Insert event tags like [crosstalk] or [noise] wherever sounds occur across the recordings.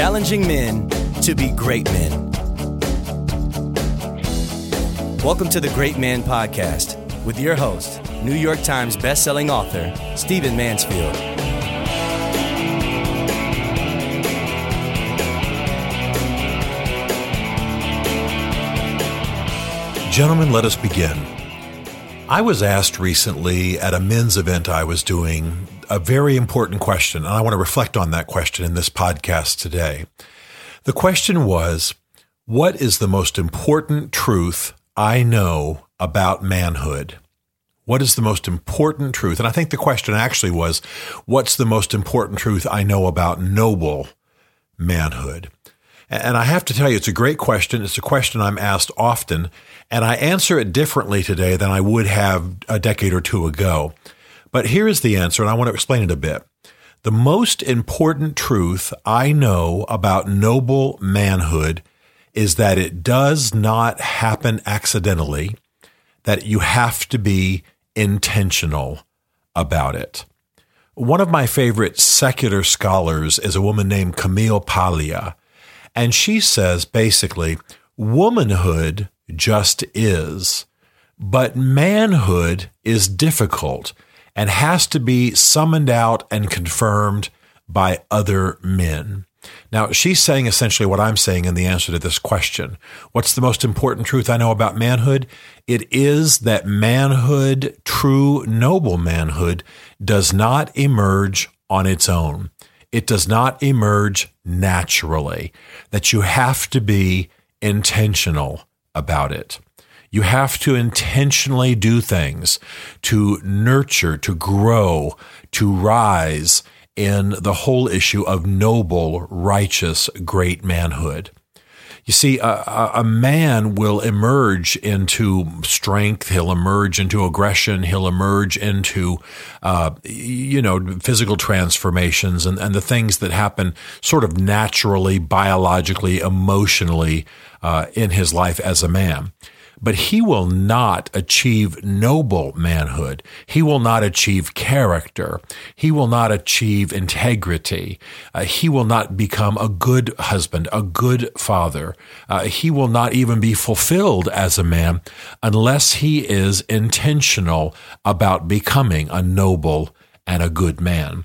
challenging men to be great men. Welcome to the Great Man Podcast with your host, New York Times bestselling author, Stephen Mansfield. Gentlemen, let us begin. I was asked recently at a men's event I was doing a very important question, and I want to reflect on that question in this podcast today. The question was What is the most important truth I know about manhood? What is the most important truth? And I think the question actually was What's the most important truth I know about noble manhood? And I have to tell you, it's a great question. It's a question I'm asked often, and I answer it differently today than I would have a decade or two ago. But here is the answer, and I want to explain it a bit. The most important truth I know about noble manhood is that it does not happen accidentally, that you have to be intentional about it. One of my favorite secular scholars is a woman named Camille Paglia, and she says basically, womanhood just is, but manhood is difficult and has to be summoned out and confirmed by other men. Now, she's saying essentially what I'm saying in the answer to this question. What's the most important truth I know about manhood? It is that manhood, true noble manhood, does not emerge on its own. It does not emerge naturally, that you have to be intentional about it. You have to intentionally do things to nurture, to grow, to rise in the whole issue of noble, righteous, great manhood. You see, a, a, man will emerge into strength. He'll emerge into aggression. He'll emerge into, uh, you know, physical transformations and, and the things that happen sort of naturally, biologically, emotionally uh, in his life as a man but he will not achieve noble manhood. He will not achieve character. He will not achieve integrity. Uh, he will not become a good husband, a good father. Uh, he will not even be fulfilled as a man unless he is intentional about becoming a noble and a good man.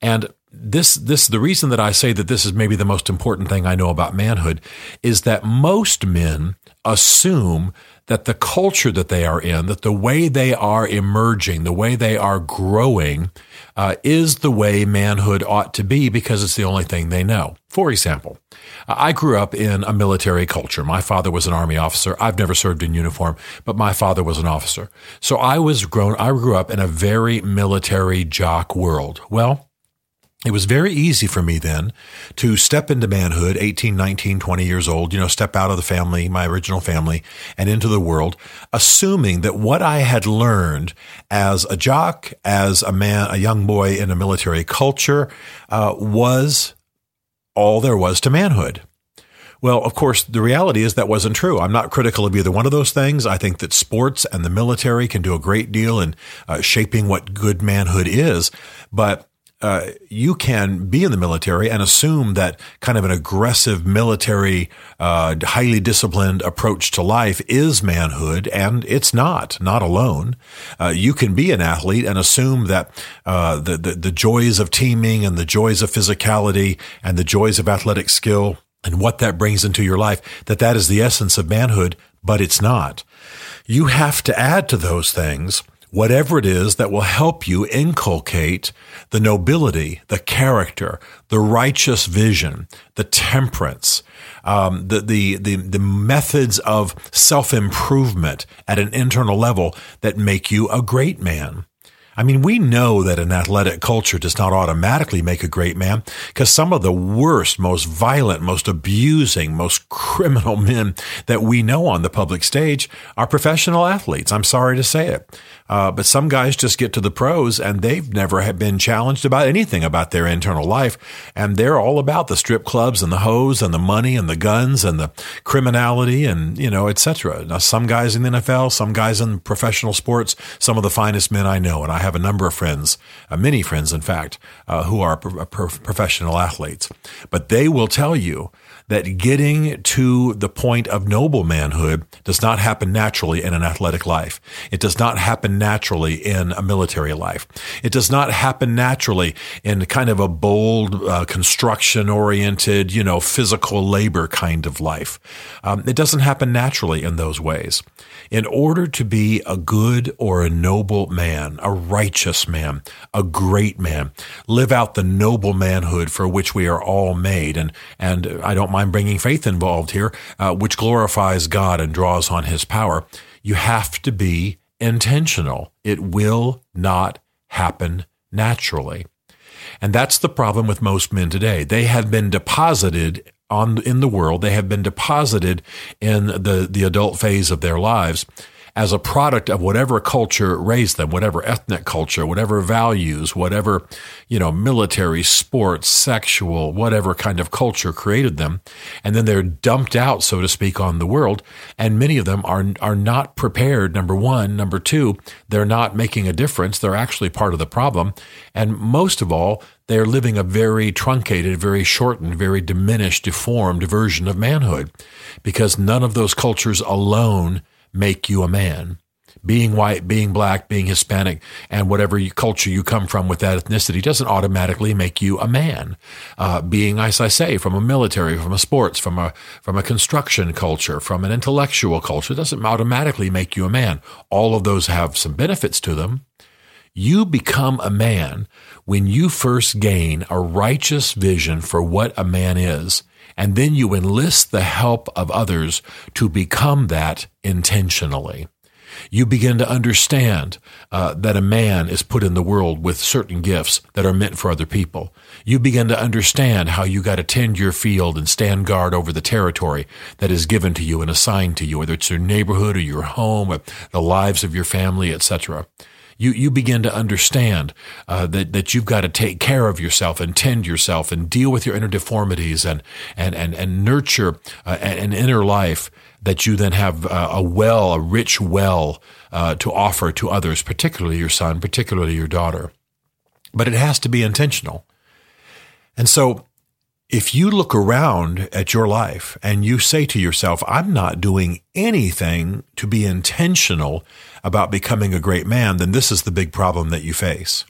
And this this the reason that I say that this is maybe the most important thing I know about manhood is that most men assume that the culture that they are in, that the way they are emerging, the way they are growing, uh, is the way manhood ought to be because it's the only thing they know. For example, I grew up in a military culture. My father was an army officer. I've never served in uniform, but my father was an officer. So I was grown, I grew up in a very military jock world. Well, it was very easy for me then to step into manhood, 18, 19, 20 years old, you know, step out of the family, my original family, and into the world, assuming that what I had learned as a jock, as a man, a young boy in a military culture, uh, was all there was to manhood. Well, of course, the reality is that wasn't true. I'm not critical of either one of those things. I think that sports and the military can do a great deal in uh, shaping what good manhood is. But uh, you can be in the military and assume that kind of an aggressive military, uh, highly disciplined approach to life is manhood, and it's not, not alone. Uh, you can be an athlete and assume that uh, the, the, the joys of teaming and the joys of physicality and the joys of athletic skill and what that brings into your life, that that is the essence of manhood, but it's not. You have to add to those things whatever it is that will help you inculcate the nobility, the character, the righteous vision, the temperance, um, the, the, the, the methods of self improvement at an internal level that make you a great man. I mean, we know that an athletic culture does not automatically make a great man because some of the worst, most violent, most abusing, most [laughs] criminal men that we know on the public stage are professional athletes. I'm sorry to say it. Uh, but some guys just get to the pros and they've never been challenged about anything about their internal life. And they're all about the strip clubs and the hoes and the money and the guns and the criminality and, you know, etc. Now, some guys in the NFL, some guys in professional sports, some of the finest men I know. And I have a number of friends, uh, many friends, in fact, uh, who are pro- pro- professional athletes, but they will tell you that getting to the point of noble manhood does not happen naturally in an athletic life. It does not happen naturally in a military life. It does not happen naturally in kind of a bold, uh, construction oriented, you know, physical labor kind of life. Um, it doesn't happen naturally in those ways. In order to be a good or a noble man, a righteous man, a great man, live out the noble manhood for which we are all made, and and I don't mind bringing faith involved here, uh, which glorifies God and draws on His power. You have to be intentional. It will not happen naturally. And that's the problem with most men today. They have been deposited on in the world. They have been deposited in the, the adult phase of their lives as a product of whatever culture raised them, whatever ethnic culture, whatever values, whatever, you know, military, sports, sexual, whatever kind of culture created them. And then they're dumped out, so to speak, on the world. And many of them are, are not prepared. Number one. Number two, they're not making a difference. They're actually part of the problem. And most of all, they're living a very truncated, very shortened, very diminished, deformed version of manhood because none of those cultures alone make you a man. Being white, being black, being Hispanic, and whatever culture you come from with that ethnicity doesn't automatically make you a man. Uh, being, as I say, from a military, from a sports, from a from a construction culture, from an intellectual culture doesn't automatically make you a man. All of those have some benefits to them. You become a man when you first gain a righteous vision for what a man is and then you enlist the help of others to become that intentionally. You begin to understand uh, that a man is put in the world with certain gifts that are meant for other people. You begin to understand how you got to tend your field and stand guard over the territory that is given to you and assigned to you, whether it's your neighborhood or your home, or the lives of your family, etc you you begin to understand uh, that that you've got to take care of yourself and tend yourself and deal with your inner deformities and and and and nurture uh, an inner life that you then have uh, a well, a rich well uh, to offer to others, particularly your son, particularly your daughter. But it has to be intentional. And so if you look around at your life and you say to yourself, I'm not doing anything to be intentional about becoming a great man, then this is the big problem that you face.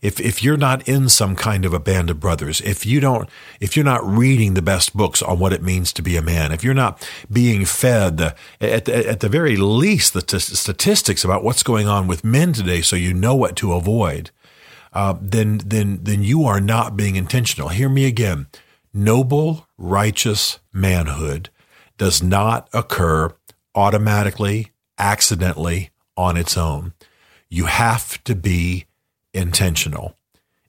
If, if you're not in some kind of a band of brothers, if you don't, if you're not reading the best books on what it means to be a man, if you're not being fed the, at, the, at the very least, the t- statistics about what's going on with men today so you know what to avoid, uh, then then then you are not being intentional. Hear me again. Noble, righteous manhood does not occur automatically, accidentally on its own. You have to be intentional.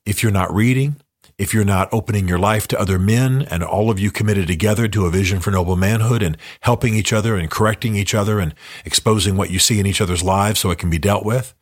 If you're not reading, if you're not opening your life to other men and all of you committed together to a vision for noble manhood and helping each other and correcting each other and exposing what you see in each other's lives so it can be dealt with,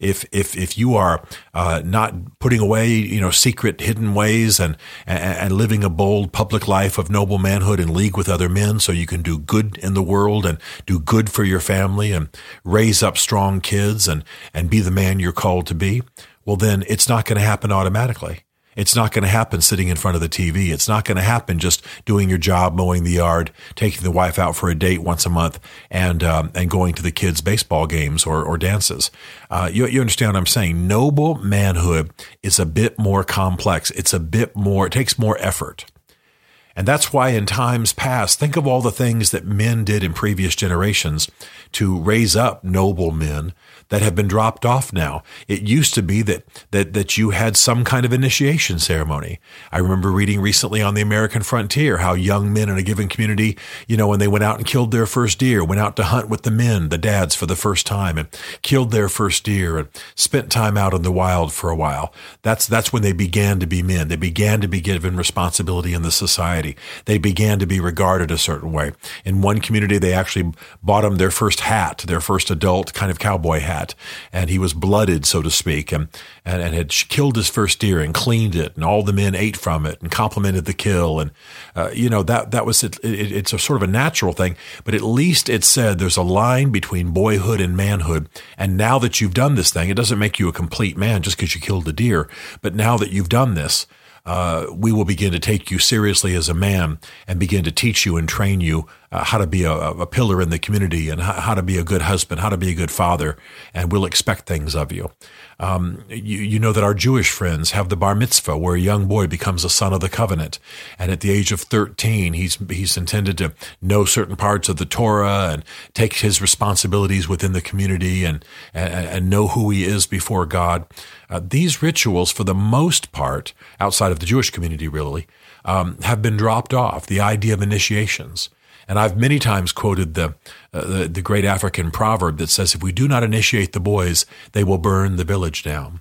if if if you are uh, not putting away you know secret hidden ways and, and, and living a bold public life of noble manhood in league with other men so you can do good in the world and do good for your family and raise up strong kids and and be the man you're called to be well then it's not going to happen automatically it's not going to happen sitting in front of the TV. It's not going to happen just doing your job, mowing the yard, taking the wife out for a date once a month, and um, and going to the kids' baseball games or, or dances. Uh, you, you understand what I'm saying? Noble manhood is a bit more complex. It's a bit more. It takes more effort. And that's why in times past, think of all the things that men did in previous generations to raise up noble men that have been dropped off now. It used to be that, that, that you had some kind of initiation ceremony. I remember reading recently on the American frontier how young men in a given community, you know, when they went out and killed their first deer, went out to hunt with the men, the dads for the first time and killed their first deer and spent time out in the wild for a while. That's, that's when they began to be men. They began to be given responsibility in the society. They began to be regarded a certain way. In one community, they actually bought him their first hat, their first adult kind of cowboy hat. And he was blooded, so to speak, and, and, and had killed his first deer and cleaned it, and all the men ate from it and complimented the kill. And, uh, you know, that, that was, it, it, it's a sort of a natural thing, but at least it said there's a line between boyhood and manhood. And now that you've done this thing, it doesn't make you a complete man just because you killed a deer. But now that you've done this, uh, we will begin to take you seriously as a man and begin to teach you and train you uh, how to be a, a, pillar in the community and how, how, to be a good husband, how to be a good father, and we'll expect things of you. Um, you. You know that our Jewish friends have the bar mitzvah, where a young boy becomes a son of the covenant, and at the age of thirteen, he's he's intended to know certain parts of the Torah and take his responsibilities within the community and and, and know who he is before God. Uh, these rituals, for the most part, outside of the Jewish community, really, um, have been dropped off. The idea of initiations. And I've many times quoted the, uh, the, the great African proverb that says, "If we do not initiate the boys, they will burn the village down."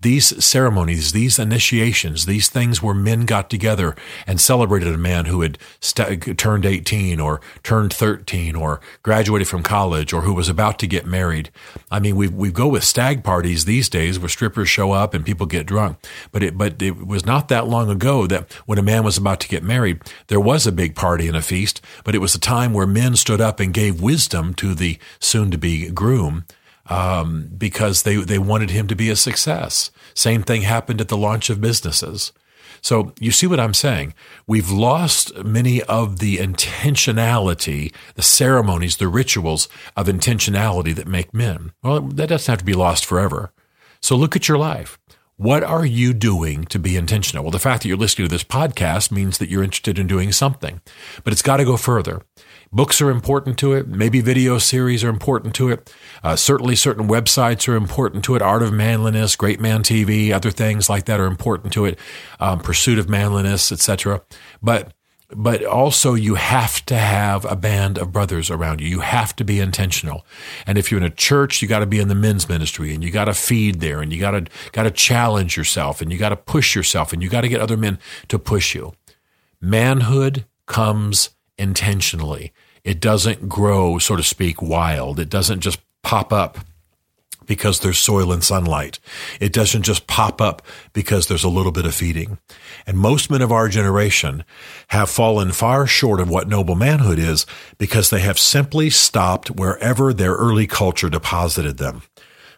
These ceremonies, these initiations, these things where men got together and celebrated a man who had st- turned 18 or turned 13 or graduated from college or who was about to get married. I mean, we, we go with stag parties these days where strippers show up and people get drunk. But it, but it was not that long ago that when a man was about to get married, there was a big party and a feast, but it was a time where men stood up and gave wisdom to the soon to be groom um, because they, they wanted him to be a success. Same thing happened at the launch of businesses. So you see what I'm saying? We've lost many of the intentionality, the ceremonies, the rituals of intentionality that make men. Well, that doesn't have to be lost forever. So look at your life. What are you doing to be intentional? Well, the fact that you're listening to this podcast means that you're interested in doing something, but it's got to go further. Books are important to it. Maybe video series are important to it. Uh, certainly, certain websites are important to it. Art of Manliness, Great Man TV, other things like that are important to it. Um, Pursuit of Manliness, etc. But but also you have to have a band of brothers around you. You have to be intentional. And if you're in a church, you got to be in the men's ministry and you got to feed there and you got to got to challenge yourself and you got to push yourself and you got to get other men to push you. Manhood comes intentionally. It doesn't grow, so to speak, wild. It doesn't just pop up because there's soil and sunlight. It doesn't just pop up because there's a little bit of feeding. And most men of our generation have fallen far short of what noble manhood is because they have simply stopped wherever their early culture deposited them.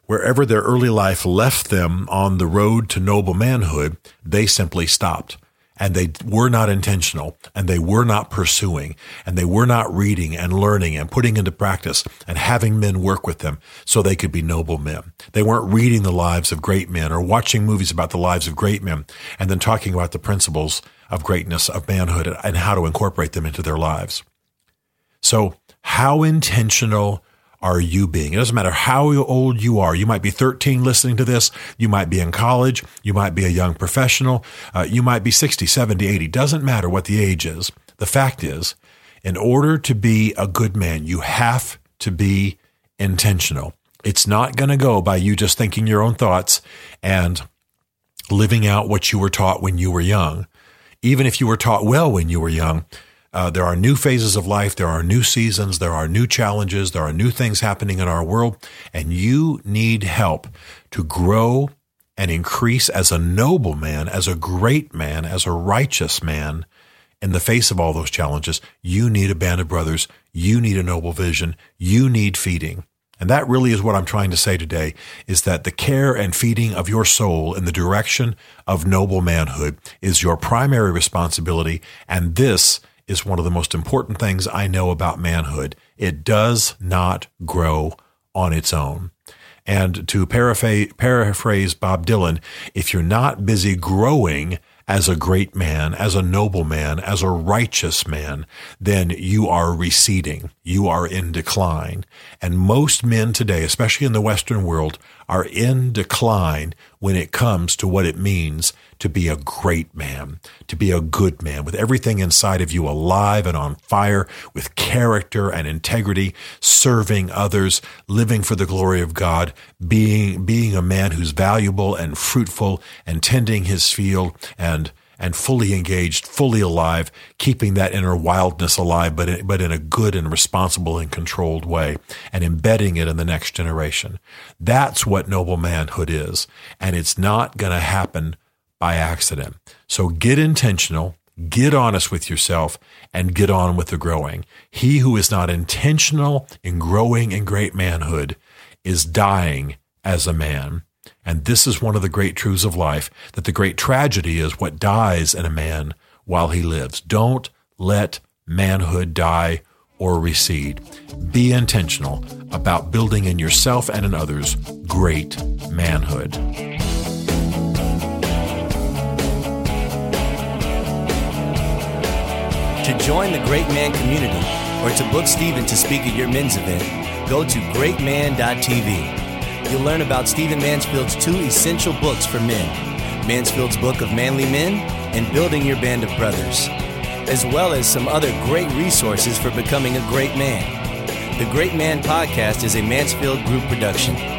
Wherever their early life left them on the road to noble manhood, they simply stopped and they were not intentional and they were not pursuing and they were not reading and learning and putting into practice and having men work with them so they could be noble men. They weren't reading the lives of great men or watching movies about the lives of great men and then talking about the principles of greatness, of manhood and how to incorporate them into their lives. So how intentional are you being? It doesn't matter how old you are. You might be 13 listening to this. You might be in college. You might be a young professional. Uh, you might be 60, 70, 80. Doesn't matter what the age is. The fact is, in order to be a good man, you have to be intentional. It's not going to go by you just thinking your own thoughts and living out what you were taught when you were young. Even if you were taught well when you were young, uh, there are new phases of life. There are new seasons. There are new challenges. There are new things happening in our world. And you need help to grow and increase as a noble man, as a great man, as a righteous man in the face of all those challenges. You need a band of brothers. You need a noble vision. You need feeding. And that really is what I'm trying to say today is that the care and feeding of your soul in the direction of noble manhood is your primary responsibility. And this is one of the most important things I know about manhood. It does not grow on its own. And to paraphrase, Bob Dylan, if you're not busy growing as a great man, as a noble man, as a righteous man, then you are receding. You are in decline. And most men today, especially in the Western world, are in decline when it comes to what it means to be a great man, to be a good man, with everything inside of you alive and on fire, with character and integrity, serving others, living for the glory of God, being, being a man who's valuable and fruitful and tending his field and and fully engaged, fully alive, keeping that inner wildness alive, but in, but in a good and responsible and controlled way, and embedding it in the next generation. That's what noble manhood is, and it's not going to happen by accident. So get intentional, get honest with yourself, and get on with the growing. He who is not intentional in growing in great manhood is dying as a man. And this is one of the great truths of life that the great tragedy is what dies in a man while he lives. Don't let manhood die or recede. Be intentional about building in yourself and in others great manhood. To join the Great Man community or to book Stephen to speak at your men's event, go to greatman.tv. You'll learn about Stephen Mansfield's two essential books for men Mansfield's Book of Manly Men and Building Your Band of Brothers, as well as some other great resources for becoming a great man. The Great Man Podcast is a Mansfield Group production.